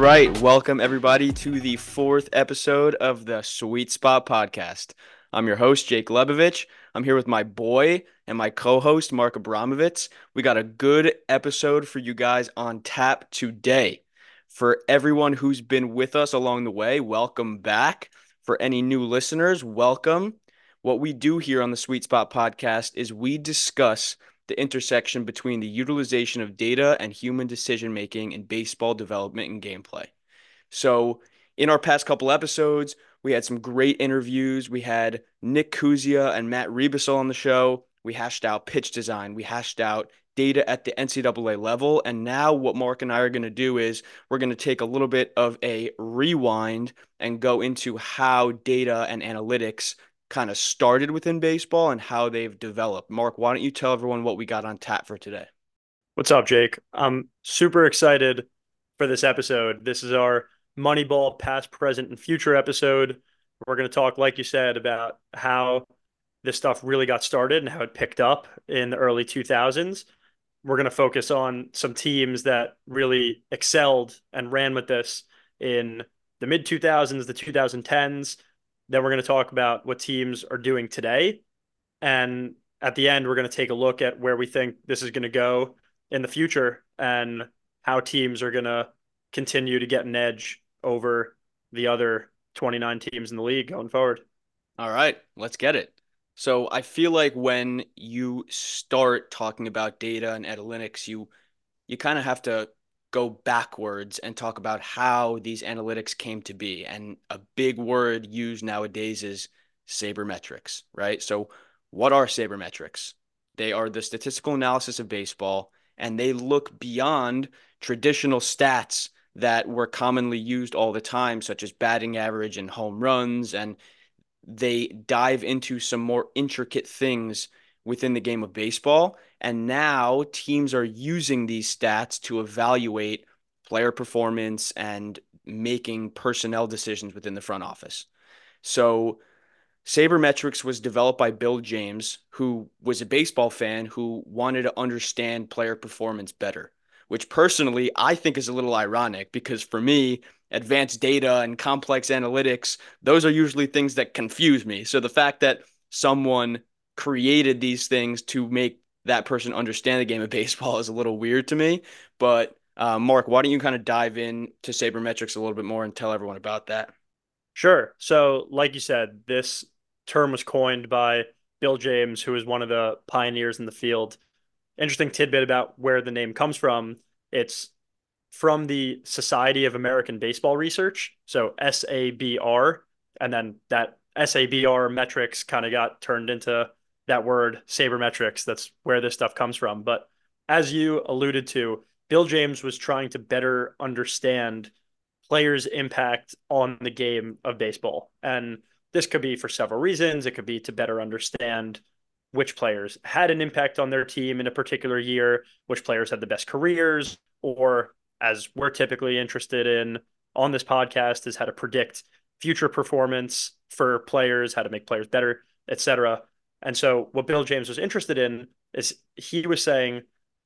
right, welcome everybody to the fourth episode of the Sweet Spot Podcast. I'm your host, Jake Lebovich. I'm here with my boy and my co host, Mark Abramovitz. We got a good episode for you guys on tap today. For everyone who's been with us along the way, welcome back. For any new listeners, welcome. What we do here on the Sweet Spot Podcast is we discuss the intersection between the utilization of data and human decision making in baseball development and gameplay. So, in our past couple episodes, we had some great interviews. We had Nick Kuzia and Matt Rebusel on the show. We hashed out pitch design. We hashed out data at the NCAA level. And now, what Mark and I are going to do is we're going to take a little bit of a rewind and go into how data and analytics kind of started within baseball and how they've developed. Mark, why don't you tell everyone what we got on tap for today? What's up, Jake? I'm super excited for this episode. This is our Moneyball past, present, and future episode. We're going to talk, like you said, about how this stuff really got started and how it picked up in the early 2000s. We're going to focus on some teams that really excelled and ran with this in the mid 2000s, the 2010s, then we're going to talk about what teams are doing today. And at the end, we're going to take a look at where we think this is going to go in the future and how teams are going to continue to get an edge over the other 29 teams in the league going forward. All right, let's get it. So I feel like when you start talking about data and analytics, you you kind of have to go backwards and talk about how these analytics came to be. And a big word used nowadays is sabermetrics, right? So, what are sabermetrics? They are the statistical analysis of baseball, and they look beyond traditional stats that were commonly used all the time, such as batting average and home runs. And they dive into some more intricate things within the game of baseball. And now teams are using these stats to evaluate player performance and making personnel decisions within the front office. So, Sabermetrics was developed by Bill James, who was a baseball fan who wanted to understand player performance better, which personally I think is a little ironic because for me, advanced data and complex analytics, those are usually things that confuse me. So the fact that someone created these things to make that person understand the game of baseball is a little weird to me. But uh, Mark, why don't you kind of dive in to sabermetrics a little bit more and tell everyone about that? Sure. So, like you said, this term was coined by Bill James, who was one of the pioneers in the field. Interesting tidbit about where the name comes from. It's from the Society of American Baseball Research, so SABR, and then that SABR metrics kind of got turned into that word sabermetrics. That's where this stuff comes from. But as you alluded to, Bill James was trying to better understand players' impact on the game of baseball. And this could be for several reasons. It could be to better understand which players had an impact on their team in a particular year, which players had the best careers, or as we're typically interested in on this podcast, is how to predict future performance for players, how to make players better, etc. And so what Bill James was interested in is he was saying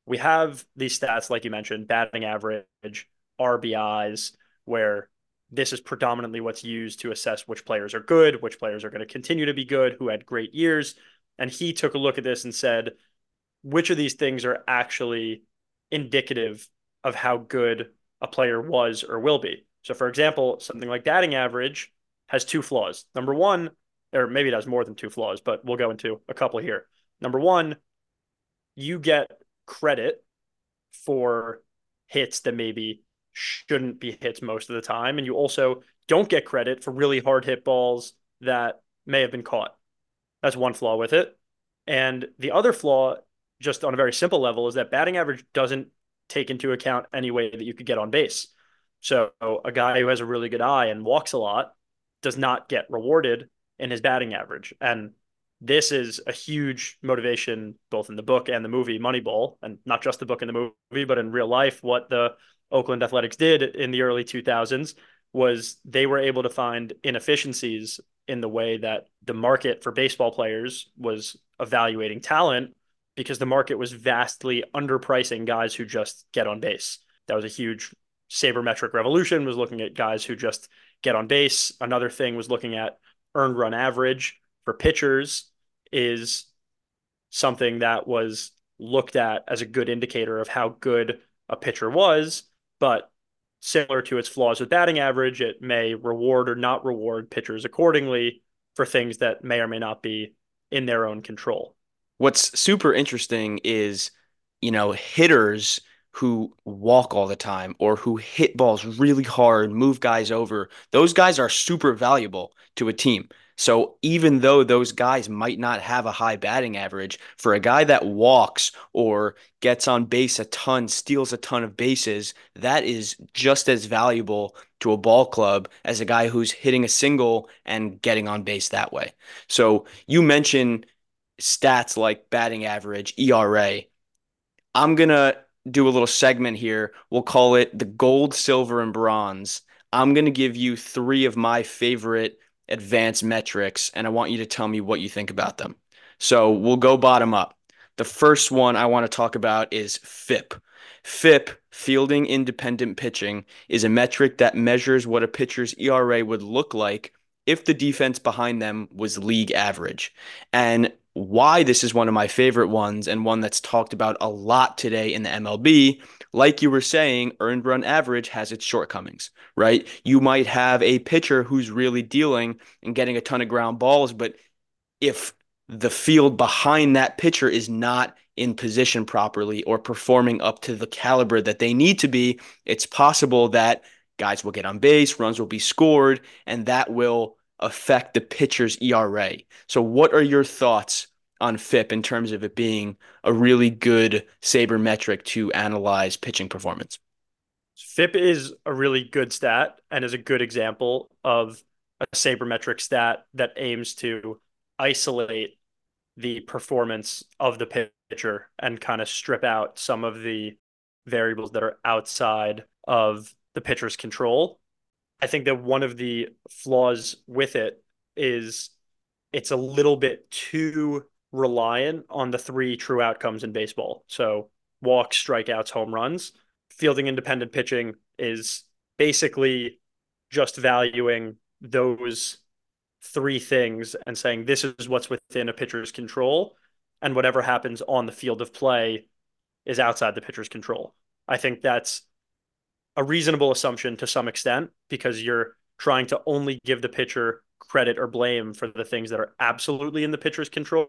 we have these stats like you mentioned, batting average, RBIs, where this is predominantly what's used to assess which players are good, which players are going to continue to be good, who had great years. And he took a look at this and said, which of these things are actually indicative of how good a player was or will be? So, for example, something like batting average has two flaws. Number one, or maybe it has more than two flaws, but we'll go into a couple here. Number one, you get credit for hits that maybe shouldn't be hits most of the time. And you also don't get credit for really hard hit balls that may have been caught. That's one flaw with it. And the other flaw, just on a very simple level, is that batting average doesn't take into account any way that you could get on base. So a guy who has a really good eye and walks a lot does not get rewarded in his batting average. And this is a huge motivation, both in the book and the movie Moneyball, and not just the book and the movie, but in real life, what the Oakland Athletics did in the early 2000s was they were able to find inefficiencies in the way that the market for baseball players was evaluating talent because the market was vastly underpricing guys who just get on base. That was a huge sabermetric revolution was looking at guys who just get on base. Another thing was looking at earned run average for pitchers is something that was looked at as a good indicator of how good a pitcher was, but similar to its flaws with batting average, it may reward or not reward pitchers accordingly for things that may or may not be in their own control. What's super interesting is, you know, hitters who walk all the time or who hit balls really hard, move guys over, those guys are super valuable to a team. So even though those guys might not have a high batting average, for a guy that walks or gets on base a ton, steals a ton of bases, that is just as valuable to a ball club as a guy who's hitting a single and getting on base that way. So you mentioned stats like batting average, ERA. I'm going to do a little segment here. We'll call it the gold, silver, and bronze. I'm going to give you three of my favorite advanced metrics, and I want you to tell me what you think about them. So we'll go bottom up. The first one I want to talk about is FIP. FIP, fielding independent pitching, is a metric that measures what a pitcher's ERA would look like if the defense behind them was league average. And why this is one of my favorite ones and one that's talked about a lot today in the MLB like you were saying, earned run average has its shortcomings, right? You might have a pitcher who's really dealing and getting a ton of ground balls, but if the field behind that pitcher is not in position properly or performing up to the caliber that they need to be, it's possible that guys will get on base, runs will be scored, and that will affect the pitcher's ERA. So, what are your thoughts on FIP in terms of it being a really good saber metric to analyze pitching performance. FIP is a really good stat and is a good example of a sabermetric stat that aims to isolate the performance of the pitcher and kind of strip out some of the variables that are outside of the pitcher's control. I think that one of the flaws with it is it's a little bit too reliant on the three true outcomes in baseball. So walks, strikeouts, home runs. Fielding independent pitching is basically just valuing those three things and saying this is what's within a pitcher's control and whatever happens on the field of play is outside the pitcher's control. I think that's a reasonable assumption to some extent because you're trying to only give the pitcher credit or blame for the things that are absolutely in the pitcher's control.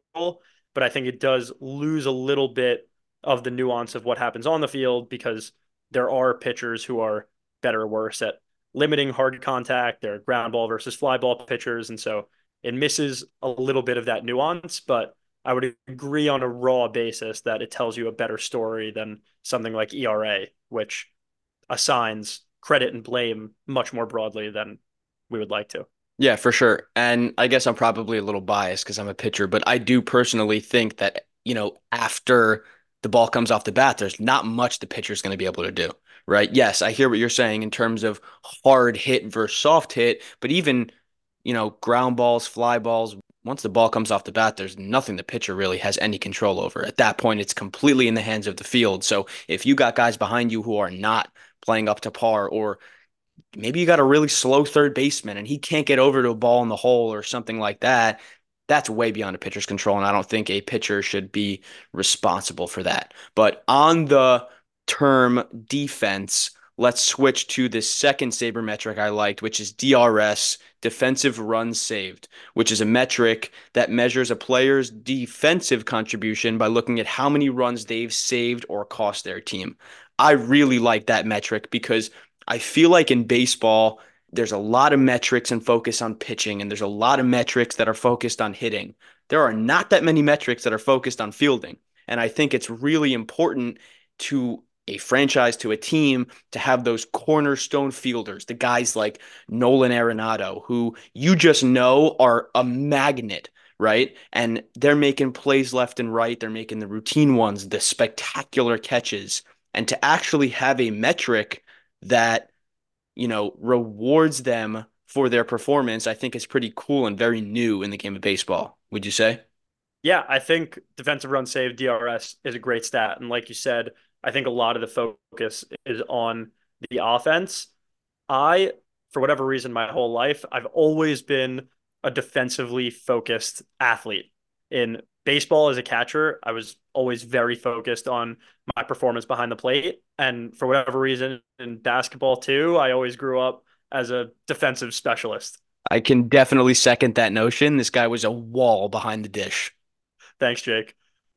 But I think it does lose a little bit of the nuance of what happens on the field because there are pitchers who are better or worse at limiting hard contact. They're ground ball versus fly ball pitchers. And so it misses a little bit of that nuance. But I would agree on a raw basis that it tells you a better story than something like ERA, which assigns credit and blame much more broadly than we would like to. Yeah, for sure. And I guess I'm probably a little biased because I'm a pitcher, but I do personally think that, you know, after the ball comes off the bat, there's not much the pitcher's going to be able to do, right? Yes, I hear what you're saying in terms of hard hit versus soft hit, but even, you know, ground balls, fly balls, once the ball comes off the bat, there's nothing the pitcher really has any control over. At that point, it's completely in the hands of the field. So if you got guys behind you who are not playing up to par or maybe you got a really slow third baseman and he can't get over to a ball in the hole or something like that. That's way beyond a pitcher's control. And I don't think a pitcher should be responsible for that. But on the term defense, let's switch to the second saber metric I liked, which is DRS, defensive runs saved, which is a metric that measures a player's defensive contribution by looking at how many runs they've saved or cost their team. I really like that metric because I feel like in baseball, there's a lot of metrics and focus on pitching, and there's a lot of metrics that are focused on hitting. There are not that many metrics that are focused on fielding. And I think it's really important to a franchise, to a team, to have those cornerstone fielders, the guys like Nolan Arenado, who you just know are a magnet, right? And they're making plays left and right. They're making the routine ones, the spectacular catches. And to actually have a metric that you know rewards them for their performance, I think is pretty cool and very new in the game of baseball. Would you say? Yeah, I think defensive run save DRS is a great stat, and like you said, I think a lot of the focus is on the offense. I, for whatever reason, my whole life, I've always been a defensively focused athlete. In baseball as a catcher, I was always very focused on my performance behind the plate. And for whatever reason, in basketball too, I always grew up as a defensive specialist. I can definitely second that notion. This guy was a wall behind the dish. Thanks, Jake.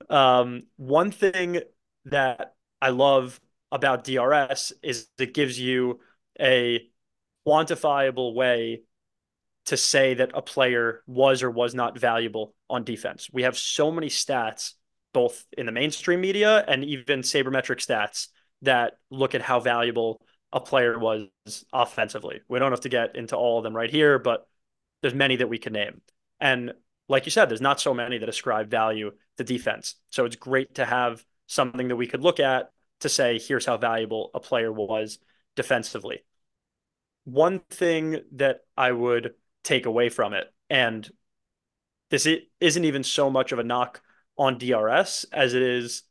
Um, one thing that I love about DRS is it gives you a quantifiable way to say that a player was or was not valuable on defense. We have so many stats, both in the mainstream media and even sabermetric stats, that look at how valuable a player was offensively. We don't have to get into all of them right here, but there's many that we can name. And like you said, there's not so many that ascribe value to defense. So it's great to have something that we could look at to say, here's how valuable a player was defensively. One thing that I would take away from it, and this isn't even so much of a knock on DRS as it is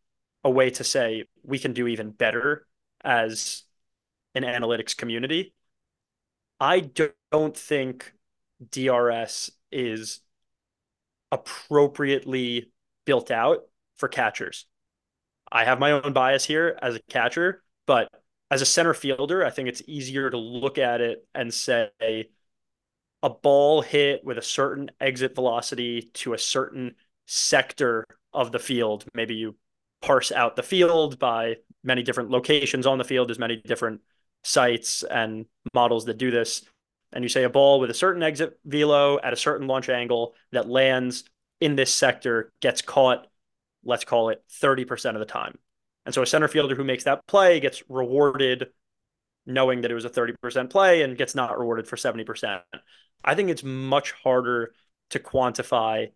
a way to say we can do even better as an analytics community. I don't think DRS is appropriately built out for catchers. I have my own bias here as a catcher, but as a center fielder, I think it's easier to look at it and say a ball hit with a certain exit velocity to a certain sector of the field. Maybe you parse out the field by many different locations on the field. There's many different sites and models that do this. And you say a ball with a certain exit velo at a certain launch angle that lands in this sector gets caught, let's call it 30% of the time. And so a center fielder who makes that play gets rewarded knowing that it was a 30% play and gets not rewarded for 70%. I think it's much harder to quantify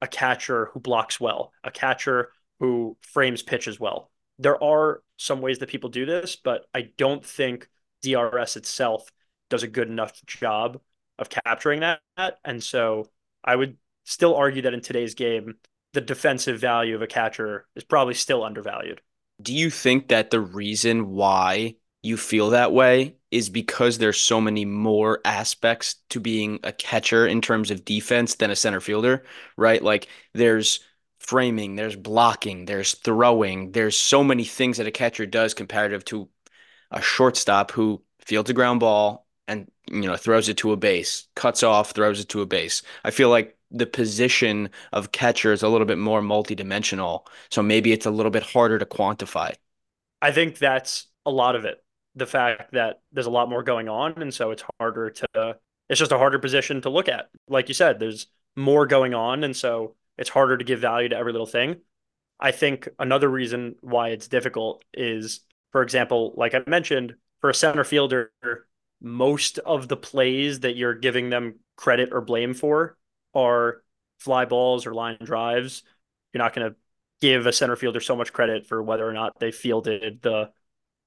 a catcher who blocks well, a catcher who frames pitches well. There are some ways that people do this, but I don't think DRS itself does a good enough job of capturing that. And so I would still argue that in today's game, the defensive value of a catcher is probably still undervalued. Do you think that the reason why you feel that way is because there's so many more aspects to being a catcher in terms of defense than a center fielder, right? Like there's framing, there's blocking, there's throwing, there's so many things that a catcher does comparative to a shortstop who fields a ground ball and you know throws it to a base, cuts off, throws it to a base. I feel like the position of catcher is a little bit more multidimensional, so maybe it's a little bit harder to quantify. I think that's a lot of it. The fact that there's a lot more going on, and so it's harder to. It's just a harder position to look at. Like you said, there's more going on, and so it's harder to give value to every little thing. I think another reason why it's difficult is, for example, like I mentioned, for a center fielder, most of the plays that you're giving them credit or blame for are fly balls or line drives. You're not going to give a center fielder so much credit for whether or not they fielded the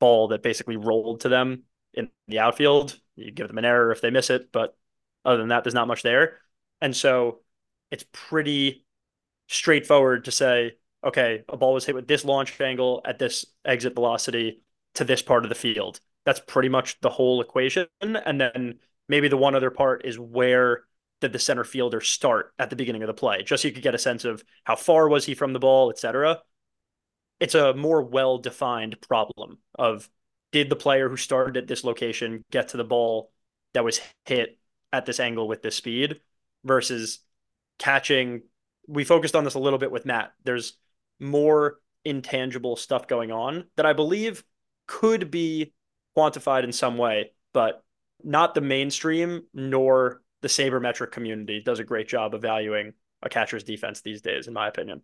ball that basically rolled to them in the outfield. You give them an error if they miss it, but other than that, there's not much there. And so it's pretty straightforward to say, okay, a ball was hit with this launch angle at this exit velocity to this part of the field that's pretty much the whole equation. And then maybe the one other part is where did the center fielder start at the beginning of the play, just so you could get a sense of how far was he from the ball, etc. It's a more well-defined problem of did the player who started at this location get to the ball that was hit at this angle with this speed versus catching. We focused on this a little bit with Matt. There's more intangible stuff going on that I believe could be quantified in some way, but not the mainstream nor the sabermetric community does a great job of valuing a catcher's defense these days, in my opinion.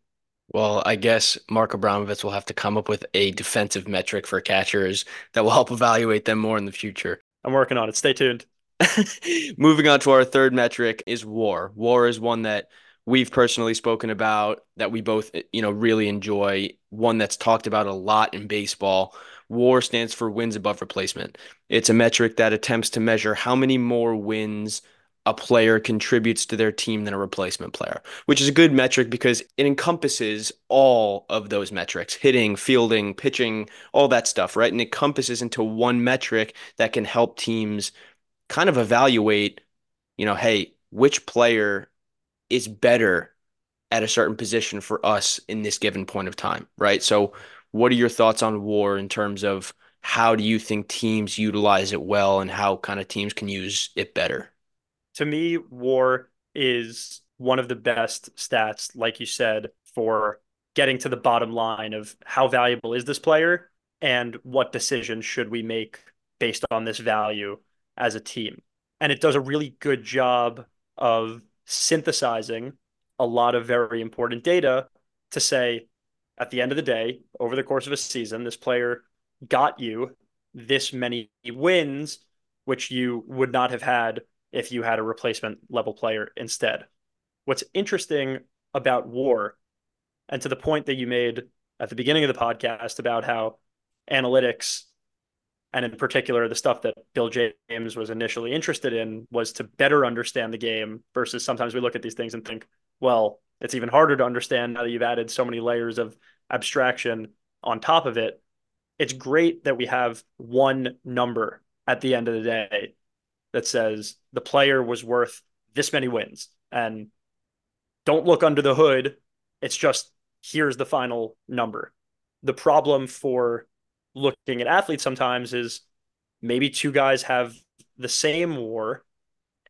Well, I guess Mark Abramovich will have to come up with a defensive metric for catchers that will help evaluate them more in the future. I'm working on it. Stay tuned. Moving on to our third metric is WAR. WAR is one that we've personally spoken about that we both, you know, really enjoy, one that's talked about a lot in baseball. WAR stands for wins above replacement. It's a metric that attempts to measure how many more wins a player contributes to their team than a replacement player, which is a good metric because it encompasses all of those metrics hitting, fielding, pitching, all that stuff, right? And it encompasses into one metric that can help teams kind of evaluate, you know, hey, which player is better at a certain position for us in this given point of time, right? So, what are your thoughts on war in terms of how do you think teams utilize it well and how kind of teams can use it better? To me, war is one of the best stats, like you said, for getting to the bottom line of how valuable is this player and what decisions should we make based on this value as a team. And it does a really good job of synthesizing a lot of very important data to say, at the end of the day, over the course of a season, this player got you this many wins, which you would not have had if you had a replacement level player instead. What's interesting about war, and to the point that you made at the beginning of the podcast about how analytics, and in particular the stuff that Bill James was initially interested in, was to better understand the game versus sometimes we look at these things and think, well, it's even harder to understand now that you've added so many layers of abstraction on top of it. It's great that we have one number at the end of the day that says the player was worth this many wins. And don't look under the hood. It's just here's the final number. The problem for looking at athletes sometimes is maybe two guys have the same war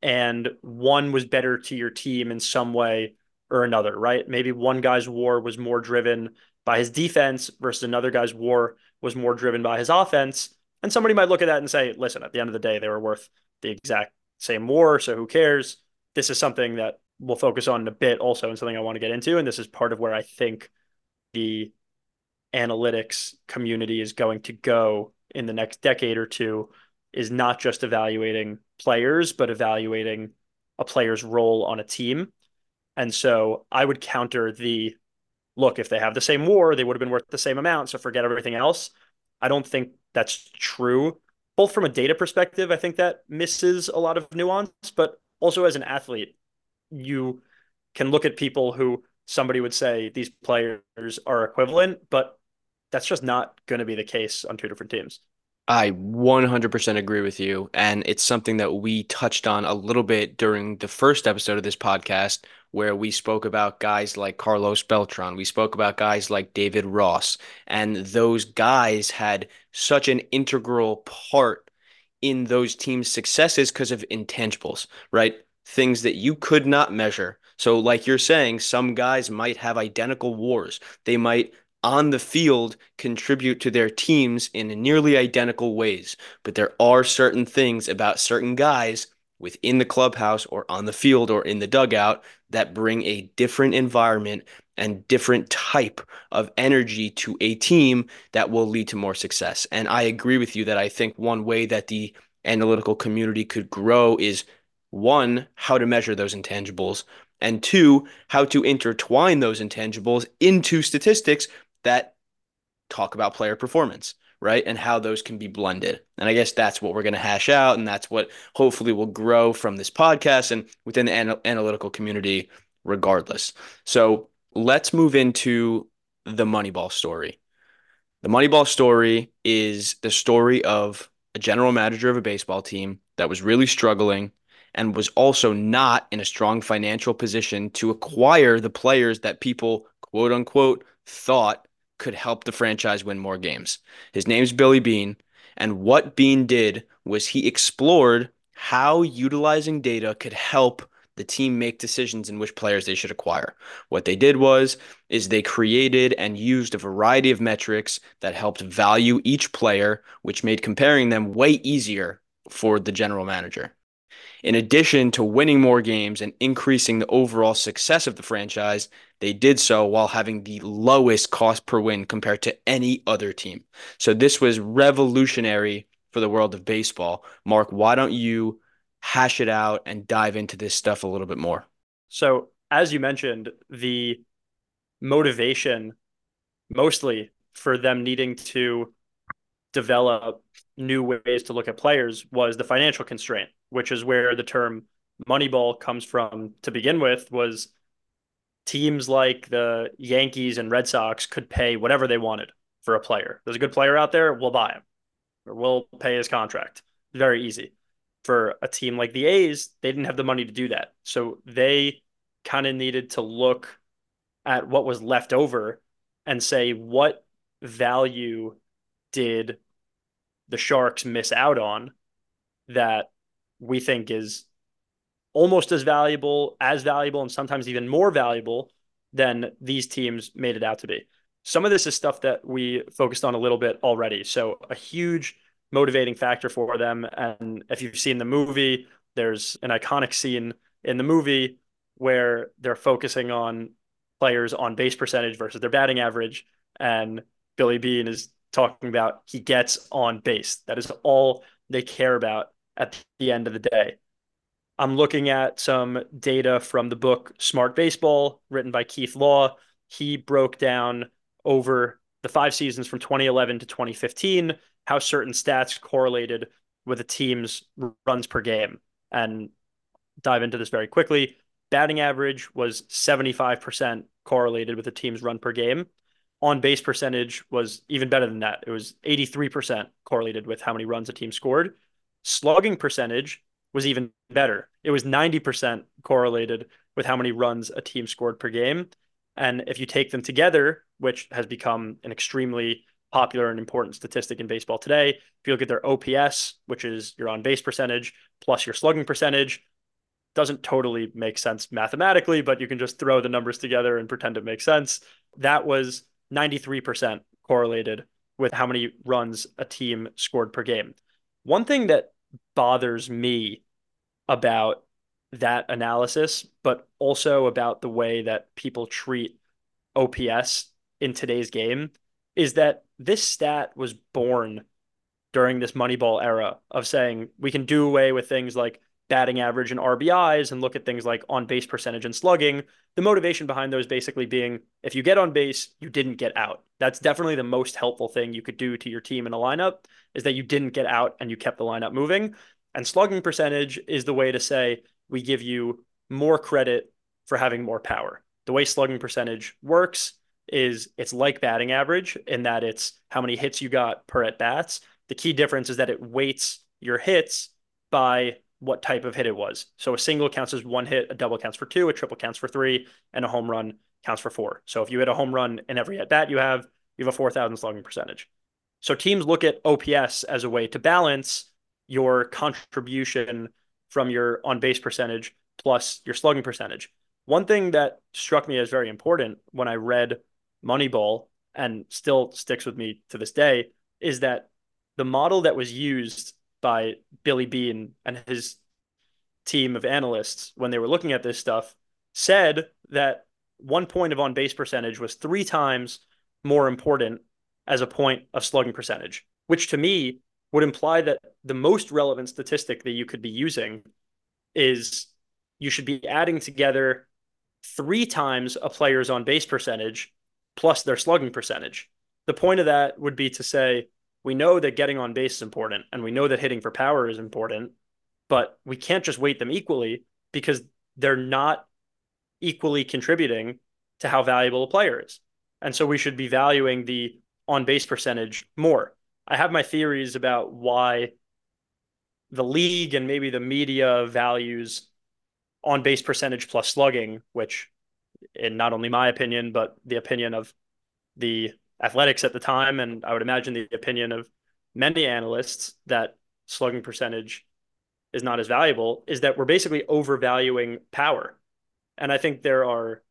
and one was better to your team in some way or another, right? Maybe one guy's war was more driven by his defense versus another guy's war was more driven by his offense. And somebody might look at that and say, listen, at the end of the day, they were worth the exact same war. So who cares? This is something that we'll focus on in a bit also and something I want to get into. And this is part of where I think the analytics community is going to go in the next decade or two is not just evaluating players, but evaluating a player's role on a team. And so I would counter the look, if they have the same war, they would have been worth the same amount. So forget everything else. I don't think that's true. Both from a data perspective, I think that misses a lot of nuance, but also as an athlete, you can look at people who somebody would say these players are equivalent, but that's just not going to be the case on two different teams. I 100% agree with you. And it's something that we touched on a little bit during the first episode of this podcast, where we spoke about guys like Carlos Beltran. We spoke about guys like David Ross. And those guys had such an integral part in those teams' successes because of intangibles, right? Things that you could not measure. So, like you're saying, some guys might have identical wars. They might on the field contribute to their teams in nearly identical ways. But there are certain things about certain guys within the clubhouse or on the field or in the dugout that bring a different environment and different type of energy to a team that will lead to more success. And I agree with you that I think one way that the analytical community could grow is one, how to measure those intangibles, and two, how to intertwine those intangibles into statistics that talk about player performance, right? And how those can be blended. And I guess that's what we're going to hash out. And that's what hopefully will grow from this podcast and within the anal- analytical community, regardless. So let's move into the Moneyball story. The Moneyball story is the story of a general manager of a baseball team that was really struggling and was also not in a strong financial position to acquire the players that people, quote unquote, thought could help the franchise win more games. His name's Billy Beane. And what Beane did was he explored how utilizing data could help the team make decisions in which players they should acquire. What they did was is they created and used a variety of metrics that helped value each player, which made comparing them way easier for the general manager. In addition to winning more games and increasing the overall success of the franchise, they did so while having the lowest cost per win compared to any other team. So this was revolutionary for the world of baseball. Mark, why don't you hash it out and dive into this stuff a little bit more? So, as you mentioned, the motivation mostly for them needing to develop new ways to look at players was the financial constraint, which is where the term Moneyball comes from to begin with was teams like the Yankees and Red Sox could pay whatever they wanted for a player. There's a good player out there, we'll buy him or we'll pay his contract. Very easy. For a team like the A's, they didn't have the money to do that. So they kind of needed to look at what was left over and say, what value did the Sharks miss out on that we think is almost as valuable, as valuable, and sometimes even more valuable than these teams made it out to be. Some of this is stuff that we focused on a little bit already. So, a huge motivating factor for them. And if you've seen the movie, there's an iconic scene in the movie where they're focusing on players on base percentage versus their batting average. And Billy Beane is talking about he gets on base. That is all they care about at the end of the day. I'm looking at some data from the book Smart Baseball, written by Keith Law. He broke down over the five seasons from 2011 to 2015 how certain stats correlated with a team's runs per game. And dive into this very quickly. Batting average was 75% correlated with a team's run per game. On base percentage was even better than that. It was 83% correlated with how many runs a team scored. Slugging percentage was even better. It was 90% correlated with how many runs a team scored per game. And if you take them together, which has become an extremely popular and important statistic in baseball today, if you look at their OPS, which is your on base percentage plus your slugging percentage, doesn't totally make sense mathematically, but you can just throw the numbers together and pretend it makes sense. That was 93% correlated with how many runs a team scored per game. One thing that bothers me about that analysis, but also about the way that people treat OPS in today's game is that this stat was born during this Moneyball era of saying we can do away with things like batting average and RBIs and look at things like on base percentage and slugging. The motivation behind those basically being if you get on base, you didn't get out. That's definitely the most helpful thing you could do to your team in a lineup is that you didn't get out and you kept the lineup moving. And slugging percentage is the way to say we give you more credit for having more power. The way slugging percentage works is it's like batting average in that it's how many hits you got per at bats. The key difference is that it weights your hits by what type of hit it was. So a single counts as one hit, a double counts for two, a triple counts for three, and a home run counts for four. So if you hit a home run in every at bat you have, you have a 4,000 slugging percentage. So teams look at OPS as a way to balance your contribution from your on base percentage plus your slugging percentage. One thing that struck me as very important when I read Moneyball and still sticks with me to this day is that the model that was used by Billy Beane and his team of analysts when they were looking at this stuff said that one point of on base percentage was three times more important as a point of slugging percentage, which to me would imply that the most relevant statistic that you could be using is you should be adding together three times a player's on base percentage plus their slugging percentage. The point of that would be to say, we know that getting on base is important and we know that hitting for power is important, but we can't just weight them equally because they're not equally contributing to how valuable a player is. And so we should be valuing the on base percentage more. I have my theories about why the league and maybe the media values on base percentage plus slugging, which in not only my opinion, but the opinion of the athletics at the time, and I would imagine the opinion of many analysts that slugging percentage is not as valuable, is that we're basically overvaluing power. And I think there are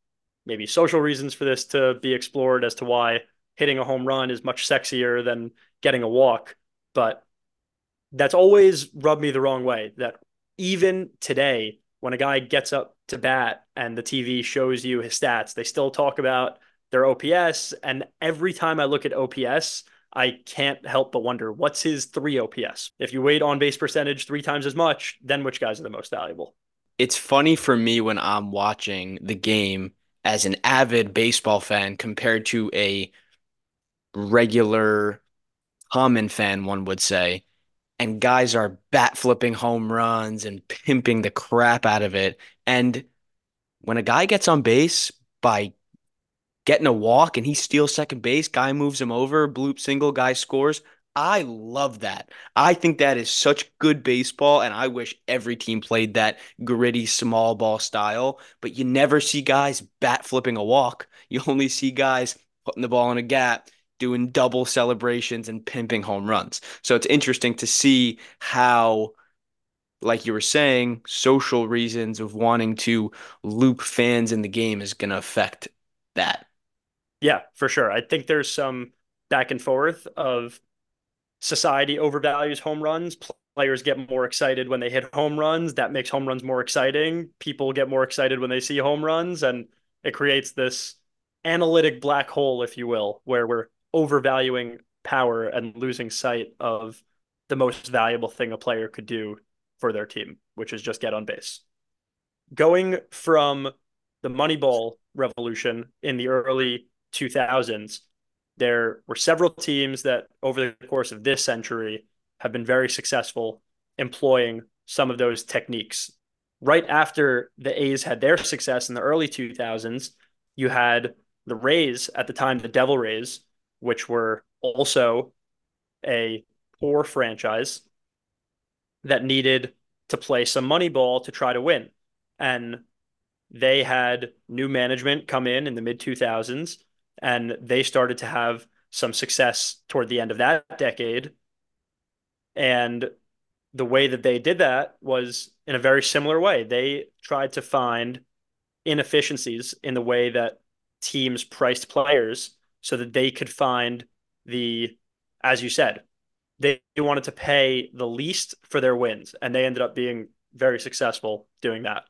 maybe social reasons for this to be explored as to why hitting a home run is much sexier than getting a walk. But that's always rubbed me the wrong way that even today, when a guy gets up to bat and the TV shows you his stats, they still talk about their OPS. And every time I look at OPS, I can't help but wonder what's his three OPS? If you weight on base percentage three times as much, then which guys are the most valuable? It's funny for me when I'm watching the game as an avid baseball fan compared to a regular common fan, one would say, and guys are bat flipping home runs and pimping the crap out of it. And when a guy gets on base by getting a walk and he steals second base, guy moves him over, bloop single, guy scores. I love that. I think that is such good baseball, and I wish every team played that gritty small ball style. But you never see guys bat flipping a walk. You only see guys putting the ball in a gap, doing double celebrations, and pimping home runs. So it's interesting to see how, like you were saying, social reasons of wanting to loop fans in the game is going to affect that. Yeah, for sure. I think there's some back and forth of society overvalues home runs. Players get more excited when they hit home runs. That makes home runs more exciting. People get more excited when they see home runs, and it creates this analytic black hole, if you will, where we're overvaluing power and losing sight of the most valuable thing a player could do for their team, which is just get on base. Going from the Moneyball revolution in the early 2000s, there were several teams that over the course of this century have been very successful employing some of those techniques. Right after the A's had their success in the early 2000s, you had the Rays at the time, the Devil Rays, which were also a poor franchise that needed to play some money ball to try to win. And they had new management come in in the mid 2000s and they started to have some success toward the end of that decade. And the way that they did that was in a very similar way. They tried to find inefficiencies in the way that teams priced players so that they could find the, as you said, they wanted to pay the least for their wins. And they ended up being very successful doing that.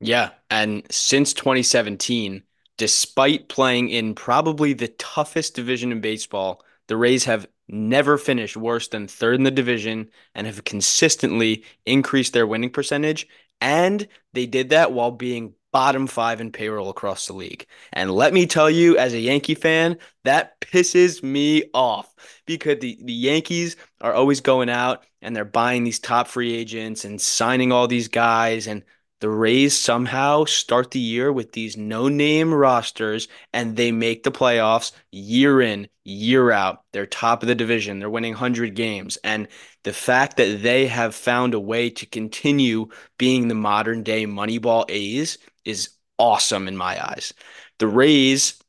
Yeah. And since 2017, despite playing in probably the toughest division in baseball, the Rays have never finished worse than third in the division and have consistently increased their winning percentage. And they did that while being bottom five in payroll across the league. And let me tell you, as a Yankee fan, that pisses me off because the, the Yankees are always going out and they're buying these top free agents and signing all these guys. And the Rays somehow start the year with these no name rosters and they make the playoffs year in, year out. They're top of the division. They're winning 100 games. And the fact that they have found a way to continue being the modern day Moneyball A's is awesome in my eyes. The Rays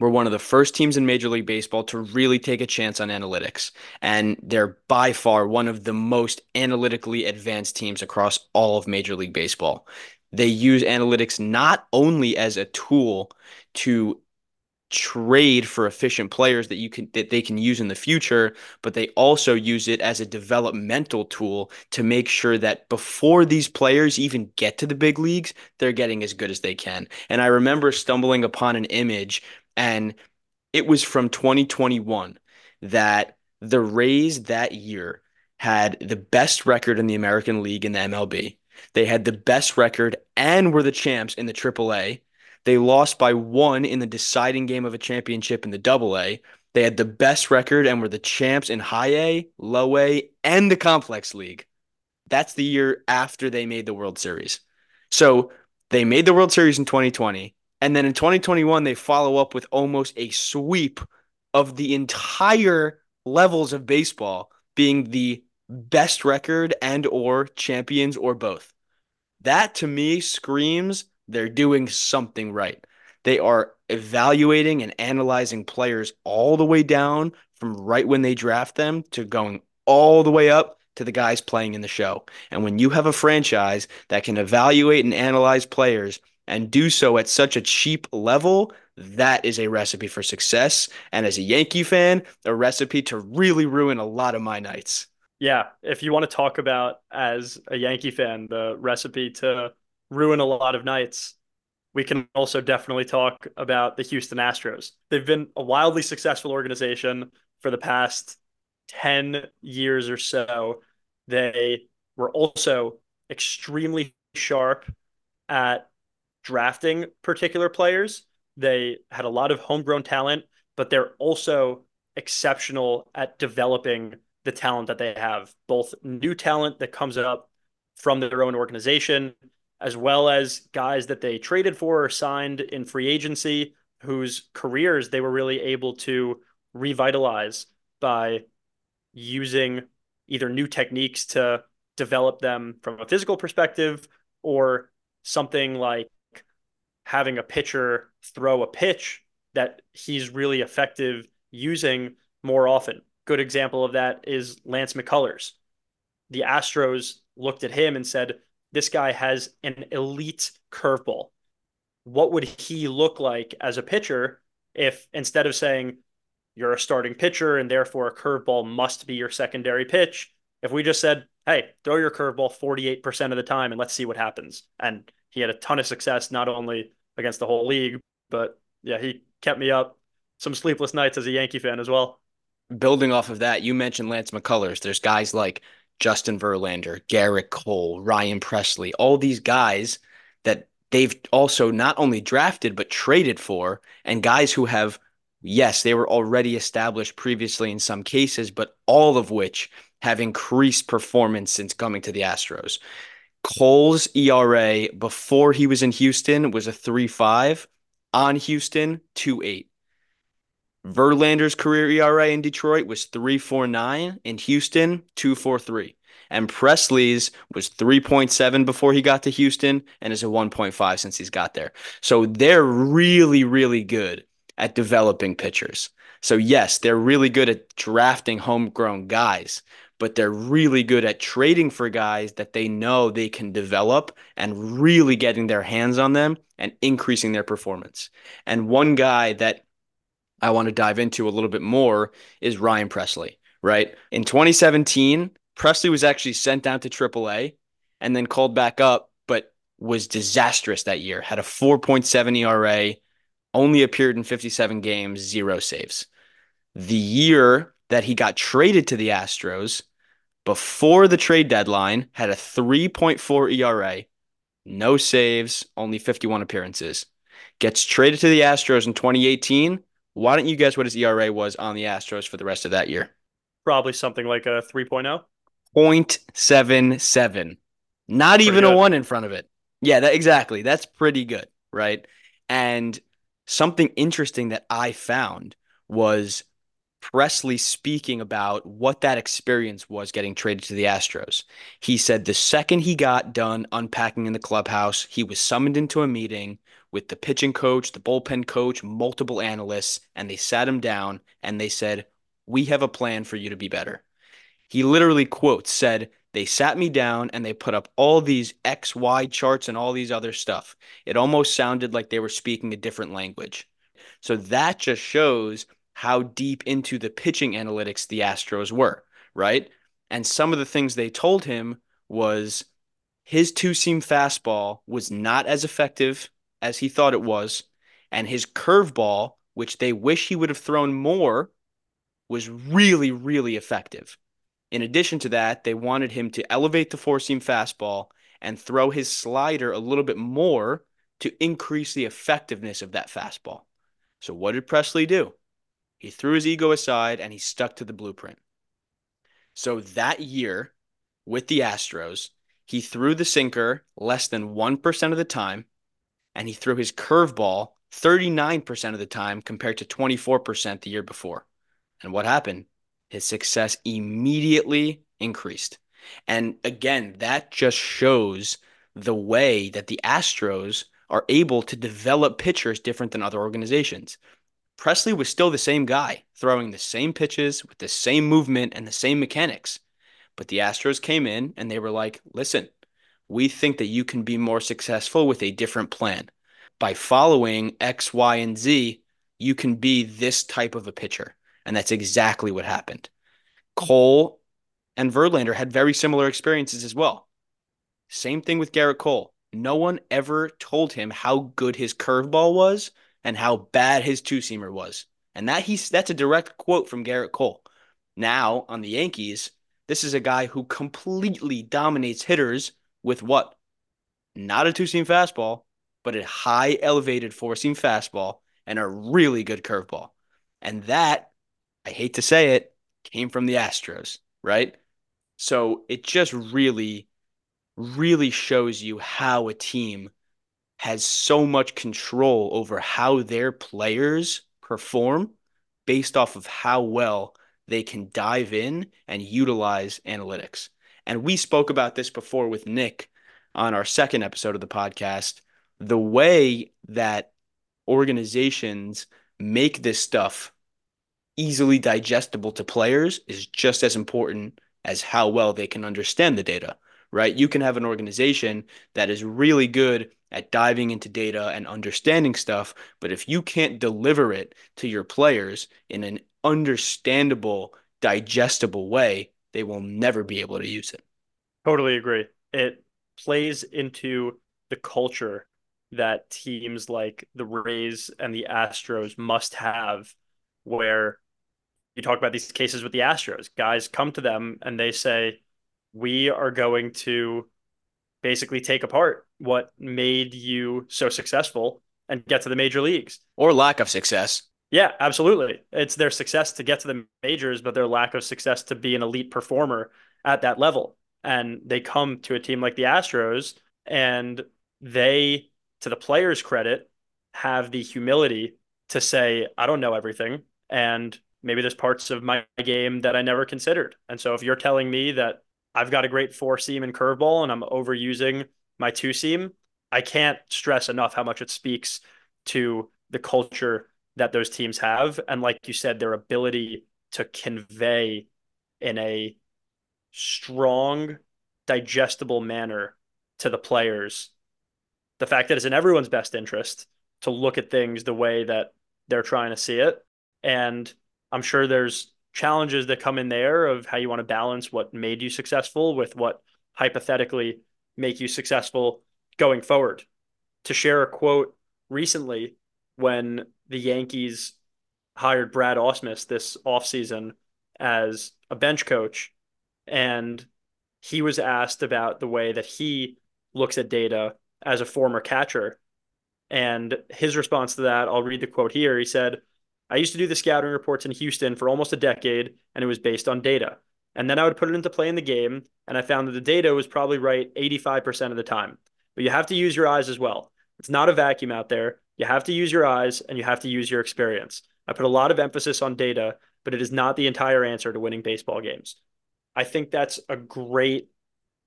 were one of the first teams in Major League Baseball to really take a chance on analytics. And they're by far one of the most analytically advanced teams across all of Major League Baseball. They use analytics not only as a tool to trade for efficient players that you can that they can use in the future but they also use it as a developmental tool to make sure that before these players even get to the big leagues they're getting as good as they can and i remember stumbling upon an image and it was from 2021 that the Rays that year had the best record in the American League in the MLB. They had the best record and were the champs in the AAA. They lost by one in the deciding game of a championship in the Double A. They had the best record and were the champs in High A, Low A, and the Complex League. That's the year after they made the World Series. So they made the World Series in 2020. And then in 2021, they follow up with almost a sweep of the entire levels of baseball being the best record and or champions or both. That to me screams they're doing something right. They are evaluating and analyzing players all the way down from right when they draft them to going all the way up to the guys playing in the show. And when you have a franchise that can evaluate and analyze players and do so at such a cheap level, that is a recipe for success. And as a Yankee fan, a recipe to really ruin a lot of my nights. Yeah. If you want to talk about, as a Yankee fan, the recipe to ruin a lot of nights, we can also definitely talk about the Houston Astros. They've been a wildly successful organization for the past 10 years or so. They were also extremely sharp at drafting particular players. They had a lot of homegrown talent, but they're also exceptional at developing the talent that they have, both new talent that comes up from their own organization, as well as guys that they traded for or signed in free agency, whose careers they were really able to revitalize by using either new techniques to develop them from a physical perspective or something like having a pitcher throw a pitch that he's really effective using more often. Good example of that is Lance McCullers. The Astros looked at him and said, This guy has an elite curveball. What would he look like as a pitcher if instead of saying, You're a starting pitcher and therefore a curveball must be your secondary pitch, if we just said, Hey, throw your curveball 48% of the time and let's see what happens. And he had a ton of success, not only against the whole league, but yeah, he kept me up some sleepless nights as a Yankee fan as well. Building off of that, you mentioned Lance McCullers. There's guys like Justin Verlander, Gerrit Cole, Ryan Pressly, all these guys that they've also not only drafted but traded for, and guys who have, yes, they were already established previously in some cases, but all of which have increased performance since coming to the Astros. Cole's ERA before he was in Houston was a 3 5 on Houston, 2 8. Verlander's career ERA in Detroit was 3.49, in Houston 2.43. And Pressly's was 3.7 before he got to Houston and is a 1.5 since he's got there. So they're really, really good at developing pitchers. So, yes, they're really good at drafting homegrown guys, but they're really good at trading for guys that they know they can develop and really getting their hands on them and increasing their performance. And one guy that I want to dive into a little bit more is Ryan Pressly, right? In 2017, Pressly was actually sent down to AAA and then called back up, but was disastrous that year. Had a 4.7 ERA, only appeared in 57 games, zero saves. The year that he got traded to the Astros before the trade deadline had a 3.4 ERA, no saves, only 51 appearances. Gets traded to the Astros in 2018 why don't you guess what his ERA was on the Astros for the rest of that year? Probably something like a 3.0. 0.77. Not pretty even good. a one in front of it. Yeah, that exactly. That's pretty good, right? And something interesting that I found was Pressly speaking about what that experience was getting traded to the Astros. He said the second he got done unpacking in the clubhouse, he was summoned into a meeting with the pitching coach, the bullpen coach, multiple analysts, and they sat him down and they said, We have a plan for you to be better. He literally quotes said, They sat me down and they put up all these XY charts and all these other stuff. It almost sounded like they were speaking a different language. So that just shows how deep into the pitching analytics the Astros were, right? And some of the things they told him was his two seam fastball was not as effective as he thought it was, and his curveball, which they wish he would have thrown more, was really, really effective. In addition to that, they wanted him to elevate the four seam fastball and throw his slider a little bit more to increase the effectiveness of that fastball. So, what did Pressly do? He threw his ego aside and he stuck to the blueprint. So, that year with the Astros, he threw the sinker less than 1% of the time and he threw his curveball 39% of the time compared to 24% the year before. And what happened? His success immediately increased. And again, that just shows the way that the Astros are able to develop pitchers different than other organizations. Pressly was still the same guy, throwing the same pitches with the same movement and the same mechanics. But the Astros came in and they were like, listen, we think that you can be more successful with a different plan. By following X, Y, and Z, you can be this type of a pitcher. And that's exactly what happened. Cole and Verlander had very similar experiences as well. Same thing with Gerrit Cole. No one ever told him how good his curveball was and how bad his two seamer was. And that he's that's a direct quote from Gerrit Cole. Now on the Yankees, this is a guy who completely dominates hitters with what? Not a two seam fastball, but a high elevated four seam fastball and a really good curveball. And that, I hate to say it, came from the Astros. right? So it just really, really shows you how a team has so much control over how their players perform based off of how well they can dive in and utilize analytics. And we spoke about this before with Nick on our second episode of the podcast. The way that organizations make this stuff easily digestible to players is just as important as how well they can understand the data, right? You can have an organization that is really good at diving into data and understanding stuff, but if you can't deliver it to your players in an understandable, digestible way, they will never be able to use it. Totally agree. It plays into the culture that teams like the Rays and the Astros must have, where you talk about these cases with the Astros. Guys come to them and they say, We are going to basically take apart what made you so successful and get to the major leagues. Or lack of success. Yeah, absolutely. It's their success to get to the majors, but their lack of success to be an elite performer at that level. And they come to a team like the Astros and they, to the players' credit, have the humility to say, I don't know everything. And maybe there's parts of my game that I never considered. And so if you're telling me that I've got a great four seam and curveball and I'm overusing my two seam, I can't stress enough how much it speaks to the culture that those teams have. And like you said, their ability to convey in a strong, digestible manner to the players the fact that it's in everyone's best interest to look at things the way that they're trying to see it. And I'm sure there's challenges that come in there of how you want to balance what made you successful with what hypothetically make you successful going forward. To share a quote recently when the Yankees hired Brad Ausmus this offseason as a bench coach and he was asked about the way that he looks at data as a former catcher and his response to that I'll read the quote here he said I used to do the scouting reports in Houston for almost a decade, and it was based on data. And then I would put it into play in the game, and I found that the data was probably right 85% of the time. But you have to use your eyes as well. It's not a vacuum out there. You have to use your eyes and you have to use your experience. I put a lot of emphasis on data, but it is not the entire answer to winning baseball games. I think that's a great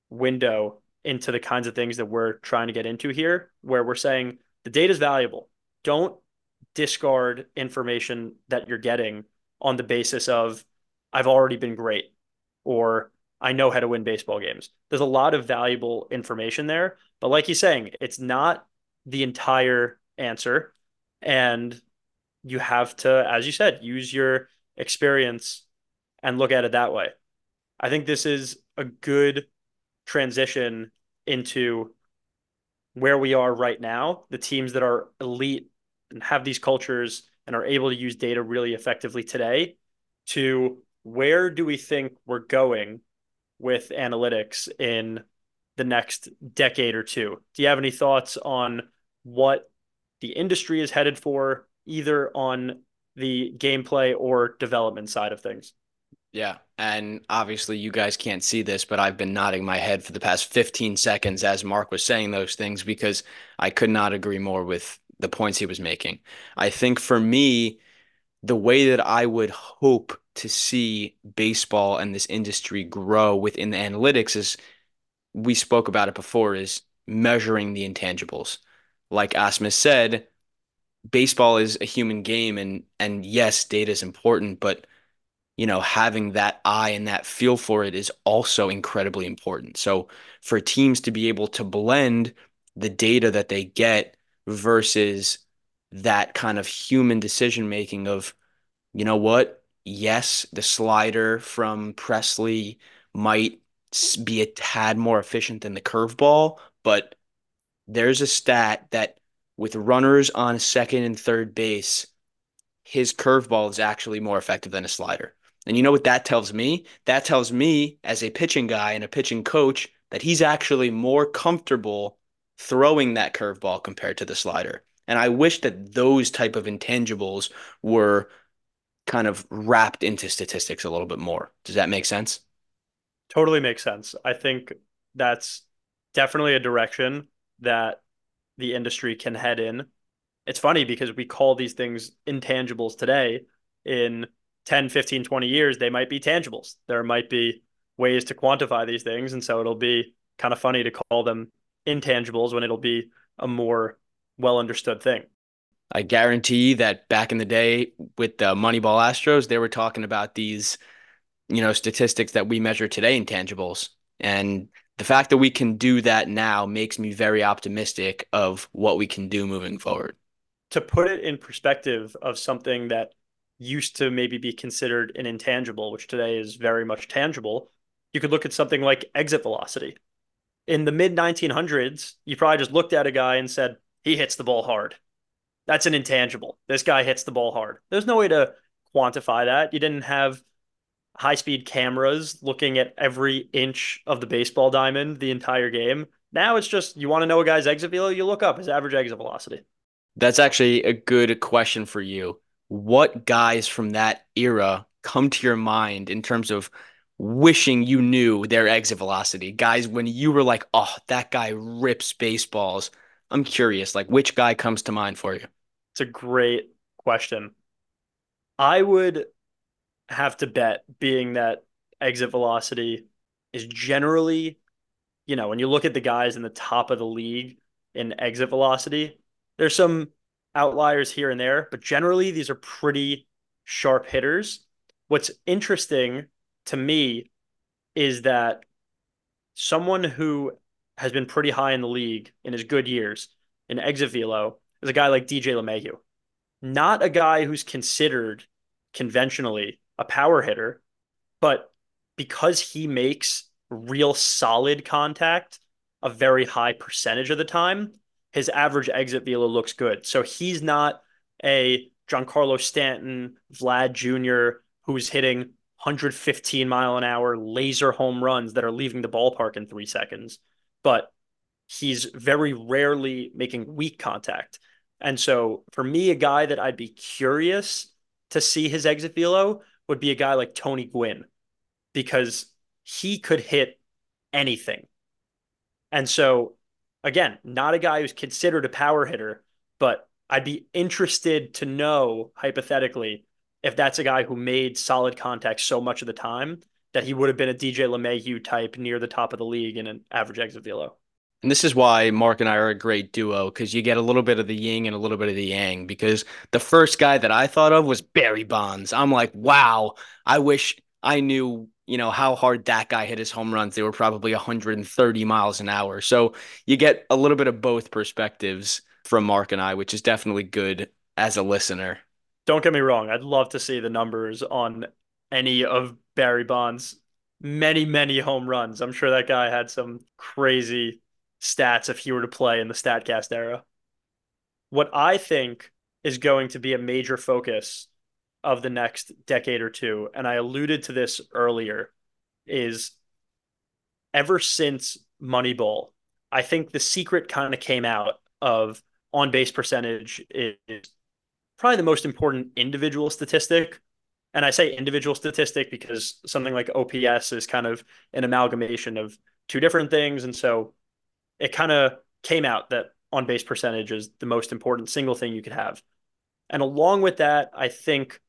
window into the kinds of things that we're trying to get into here, where we're saying the data is valuable. Don't discard information that you're getting on the basis of I've already been great or I know how to win baseball games. There's a lot of valuable information there, but like he's saying, it's not the entire answer and you have to as you said, use your experience and look at it that way. I think this is a good transition into where we are right now, the teams that are elite and have these cultures and are able to use data really effectively today to where do we think we're going with analytics in the next decade or two? Do you have any thoughts on what the industry is headed for, either on the gameplay or development side of things? Yeah. And obviously, you guys can't see this, but I've been nodding my head for the past 15 seconds as Mark was saying those things because I could not agree more with the points he was making. I think for me, the way that I would hope to see baseball and this industry grow within the analytics is we spoke about it before is measuring the intangibles. Like Ausmus said, baseball is a human game and and yes, data is important, but you know, having that eye and that feel for it is also incredibly important. So for teams to be able to blend the data that they get versus that kind of human decision making of, you know what? Yes, the slider from Pressly might be a tad more efficient than the curveball, but there's a stat that with runners on second and third base, his curveball is actually more effective than a slider. And you know what that tells me? That tells me, as a pitching guy and a pitching coach, that he's actually more comfortable throwing that curveball compared to the slider. And I wish that those type of intangibles were kind of wrapped into statistics a little bit more. Does that make sense? Totally makes sense. I think that's definitely a direction that the industry can head in. It's funny because we call these things intangibles today. In 10, 15, 20 years, they might be tangibles. There might be ways to quantify these things. And so it'll be kind of funny to call them intangibles when it'll be a more well understood thing. I guarantee that back in the day with the Moneyball Astros, they were talking about these, you know, statistics that we measure today intangibles. And the fact that we can do that now makes me very optimistic of what we can do moving forward. To put it in perspective of something that used to maybe be considered an intangible, which today is very much tangible, you could look at something like exit velocity. In the mid 1900s, you probably just looked at a guy and said, he hits the ball hard. That's an intangible. This guy hits the ball hard. There's no way to quantify that. You didn't have high speed cameras looking at every inch of the baseball diamond the entire game. Now it's just you want to know a guy's exit velocity, you look up his average exit velocity. That's actually a good question for you. What guys from that era come to your mind in terms of wishing you knew their exit velocity? Guys, when you were like, oh, that guy rips baseballs. I'm curious, like which guy comes to mind for you? It's a great question. I would have to bet, being that exit velocity is generally, you know, when you look at the guys in the top of the league in exit velocity, there's some outliers here and there, but generally these are pretty sharp hitters. What's interesting to me is that someone who has been pretty high in the league in his good years in exit velo is a guy like DJ LeMahieu. Not a guy who's considered conventionally a power hitter, but because he makes real solid contact a very high percentage of the time, his average exit velo looks good. So he's not a Giancarlo Stanton, Vlad Jr., who's hitting 115 mile an hour laser home runs that are leaving the ballpark in three seconds, but he's very rarely making weak contact. And so for me, a guy that I'd be curious to see his exit velo would be a guy like Tony Gwynn because he could hit anything. And so, again, not a guy who's considered a power hitter, but I'd be interested to know, hypothetically, if that's a guy who made solid contact so much of the time that he would have been a DJ LeMahieu type near the top of the league in an average exit velo. And this is why Mark and I are a great duo because you get a little bit of the yin and a little bit of the yang. Because the first guy that I thought of was Barry Bonds. I'm like, wow, I wish I knew, you know, how hard that guy hit his home runs. They were probably 130 miles an hour. So you get a little bit of both perspectives from Mark and I, which is definitely good as a listener. Don't get me wrong. I'd love to see the numbers on any of Barry Bonds' many, many home runs. I'm sure that guy had some crazy stats if he were to play in the StatCast era. What I think is going to be a major focus of the next decade or two, and I alluded to this earlier, is ever since Moneyball, I think the secret kind of came out of on base percentage is probably the most important individual statistic. And I say individual statistic because something like OPS is kind of an amalgamation of two different things. And so it kind of came out that on base percentage is the most important single thing you could have. And along with that, I think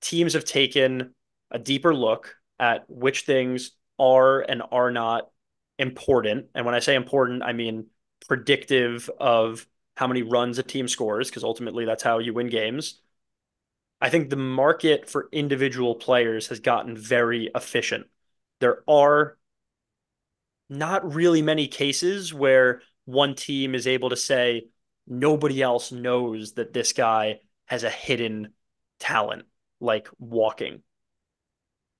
teams have taken a deeper look at which things are and are not important. And when I say important, I mean predictive of how many runs a team scores, because ultimately that's how you win games. I think the market for individual players has gotten very efficient. There are not really many cases where one team is able to say nobody else knows that this guy has a hidden talent like walking.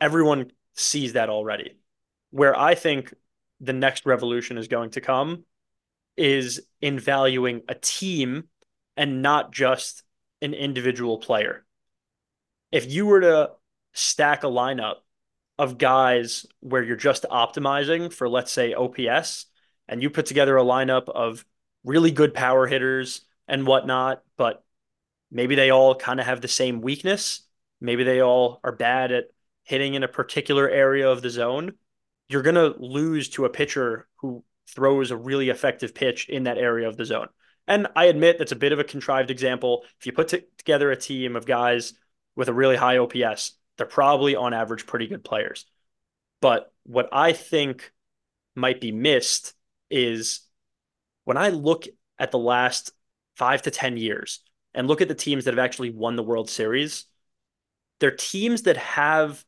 Everyone sees that already. Where I think the next revolution is going to come is in valuing a team and not just an individual player. If you were to stack a lineup of guys where you're just optimizing for, let's say, OPS, and you put together a lineup of really good power hitters and whatnot, but maybe they all kind of have the same weakness. Maybe they all are bad at hitting in a particular area of the zone. you're going to lose to a pitcher who throws a really effective pitch in that area of the zone. And I admit that's a bit of a contrived example. If you put t- together a team of guys with a really high OPS, they're probably on average pretty good players. But what I think might be missed is when I look at the last five to 10 years and look at the teams that have actually won the World Series, they're teams that have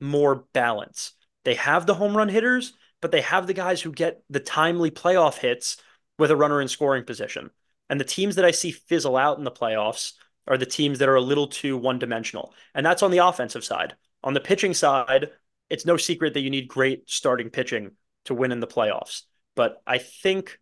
more balance. They have the home run hitters, but they have the guys who get the timely playoff hits with a runner in scoring position. And the teams that I see fizzle out in the playoffs are the teams that are a little too one dimensional. And that's on the offensive side. On the pitching side, it's no secret that you need great starting pitching to win in the playoffs. But I think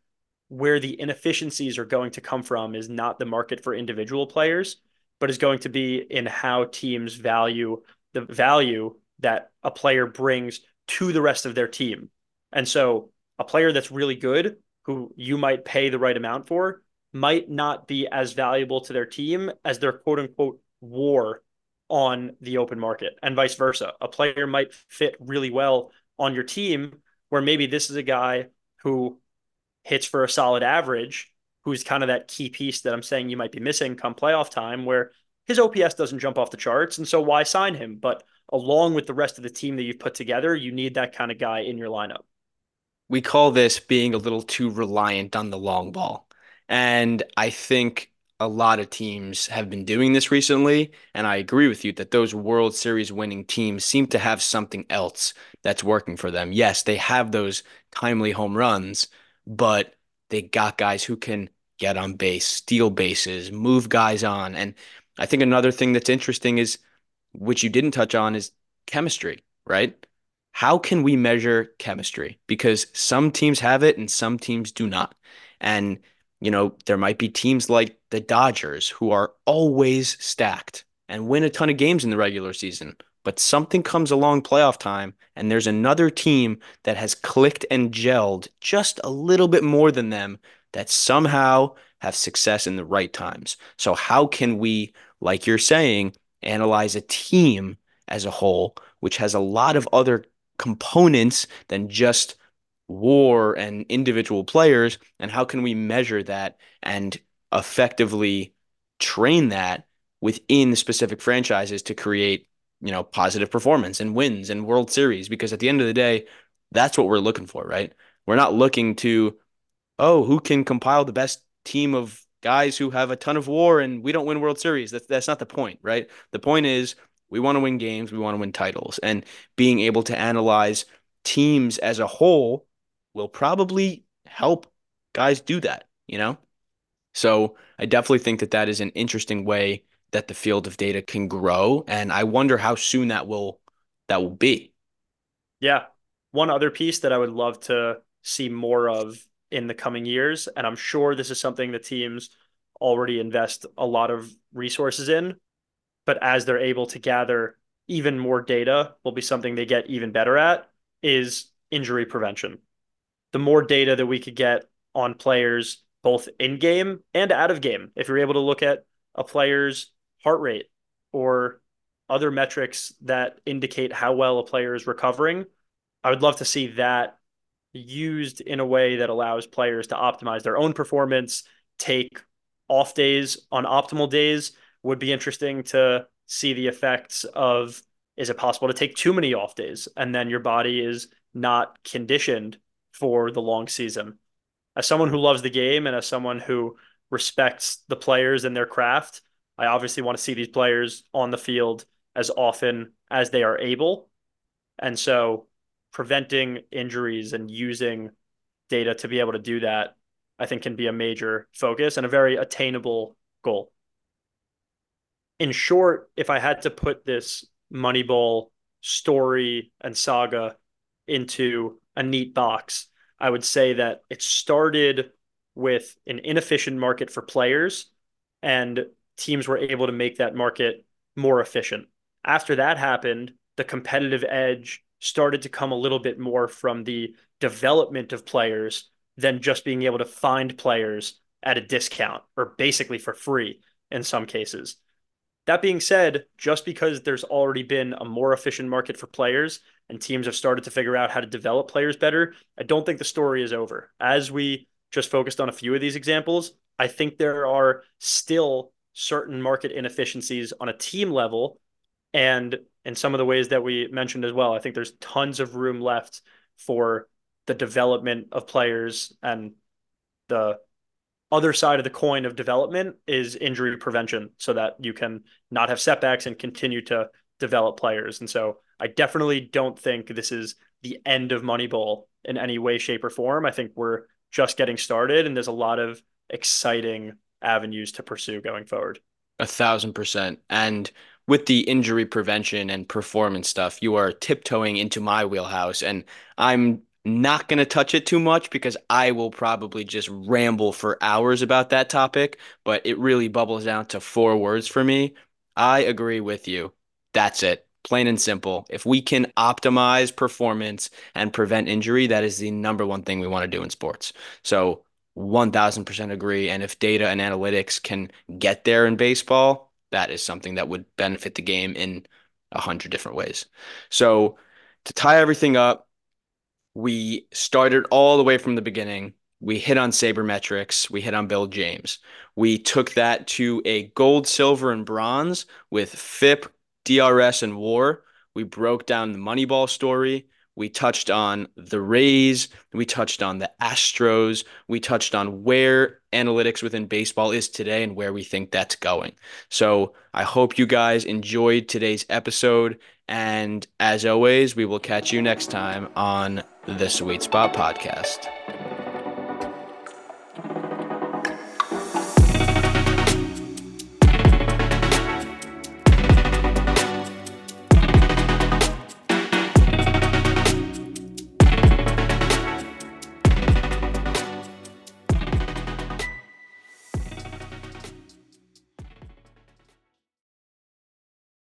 where the inefficiencies are going to come from is not the market for individual players, but is going to be in how teams value the value that a player brings to the rest of their team. And so a player that's really good, who you might pay the right amount for, might not be as valuable to their team as their quote unquote WAR on the open market, and vice versa. A player might fit really well on your team, where maybe this is a guy who hits for a solid average, who's kind of that key piece that I'm saying you might be missing come playoff time, where his OPS doesn't jump off the charts. And so why sign him? But along with the rest of the team that you've put together, you need that kind of guy in your lineup. We call this being a little too reliant on the long ball. And I think a lot of teams have been doing this recently. And I agree with you that those World Series winning teams seem to have something else that's working for them. Yes, they have those timely home runs, but they got guys who can get on base, steal bases, move guys on. And I think another thing that's interesting is, which you didn't touch on, is chemistry, right? How can we measure chemistry? Because some teams have it and some teams do not. And you know, there might be teams like the Dodgers who are always stacked and win a ton of games in the regular season. But something comes along playoff time, and there's another team that has clicked and gelled just a little bit more than them that somehow have success in the right times. So, how can we, like you're saying, analyze a team as a whole, which has a lot of other components than just WAR and individual players and how can we measure that and effectively train that within specific franchises to create you know positive performance and wins and world series? Because at the end of the day that's what we're looking for right? We're not looking to oh who can compile the best team of guys who have a ton of WAR and we don't win world series. That's that's not the point right? The point is we want to win games we want to win titles. And being able to analyze teams as a whole will probably help guys do that, you know? So I definitely think that that is an interesting way that the field of data can grow. And I wonder how soon that will that will be. Yeah. One other piece that I would love to see more of in the coming years, and I'm sure this is something the teams already invest a lot of resources in, but as they're able to gather even more data, will be something they get even better at is injury prevention the more data that we could get on players both in game and out of game. If you're able to look at a player's heart rate or other metrics that indicate how well a player is recovering, I would love to see that used in a way that allows players to optimize their own performance, take off days on optimal days. Would be interesting to see the effects of is it possible to take too many off days and then your body is not conditioned for the long season. As someone who loves the game and as someone who respects the players and their craft, I obviously want to see these players on the field as often as they are able. And so preventing injuries and using data to be able to do that, I think can be a major focus and a very attainable goal. In short, if I had to put this Moneyball story and saga into a neat box. I would say that it started with an inefficient market for players, and teams were able to make that market more efficient. After that happened, the competitive edge started to come a little bit more from the development of players than just being able to find players at a discount or basically for free in some cases. That being said, just because there's already been a more efficient market for players and teams have started to figure out how to develop players better, I don't think the story is over. As we just focused on a few of these examples, I think there are still certain market inefficiencies on a team level and in some of the ways that we mentioned as well. I think there's tons of room left for the development of players and the other side of the coin of development is injury prevention so that you can not have setbacks and continue to develop players. And so I definitely don't think this is the end of Moneyball in any way, shape, or form. I think we're just getting started and there's a lot of exciting avenues to pursue going forward. A thousand percent. And with the injury prevention and performance stuff, you are tiptoeing into my wheelhouse. And I'm not going to touch it too much because I will probably just ramble for hours about that topic, but it really bubbles down to four words for me. I agree with you. That's it. Plain and simple. If we can optimize performance and prevent injury, that is the number one thing we want to do in sports. So 1000% agree. And if data and analytics can get there in baseball, that is something that would benefit the game in a hundred different ways. So to tie everything up, we started all the way from the beginning. We hit on sabermetrics. We hit on Bill James. We took that to a gold, silver, and bronze with FIP, DRS, and WAR. We broke down the Moneyball story. We touched on the Rays. We touched on the Astros. We touched on where analytics within baseball is today and where we think that's going. So I hope you guys enjoyed today's episode. And as always, we will catch you next time on the Sweet Spot Podcast.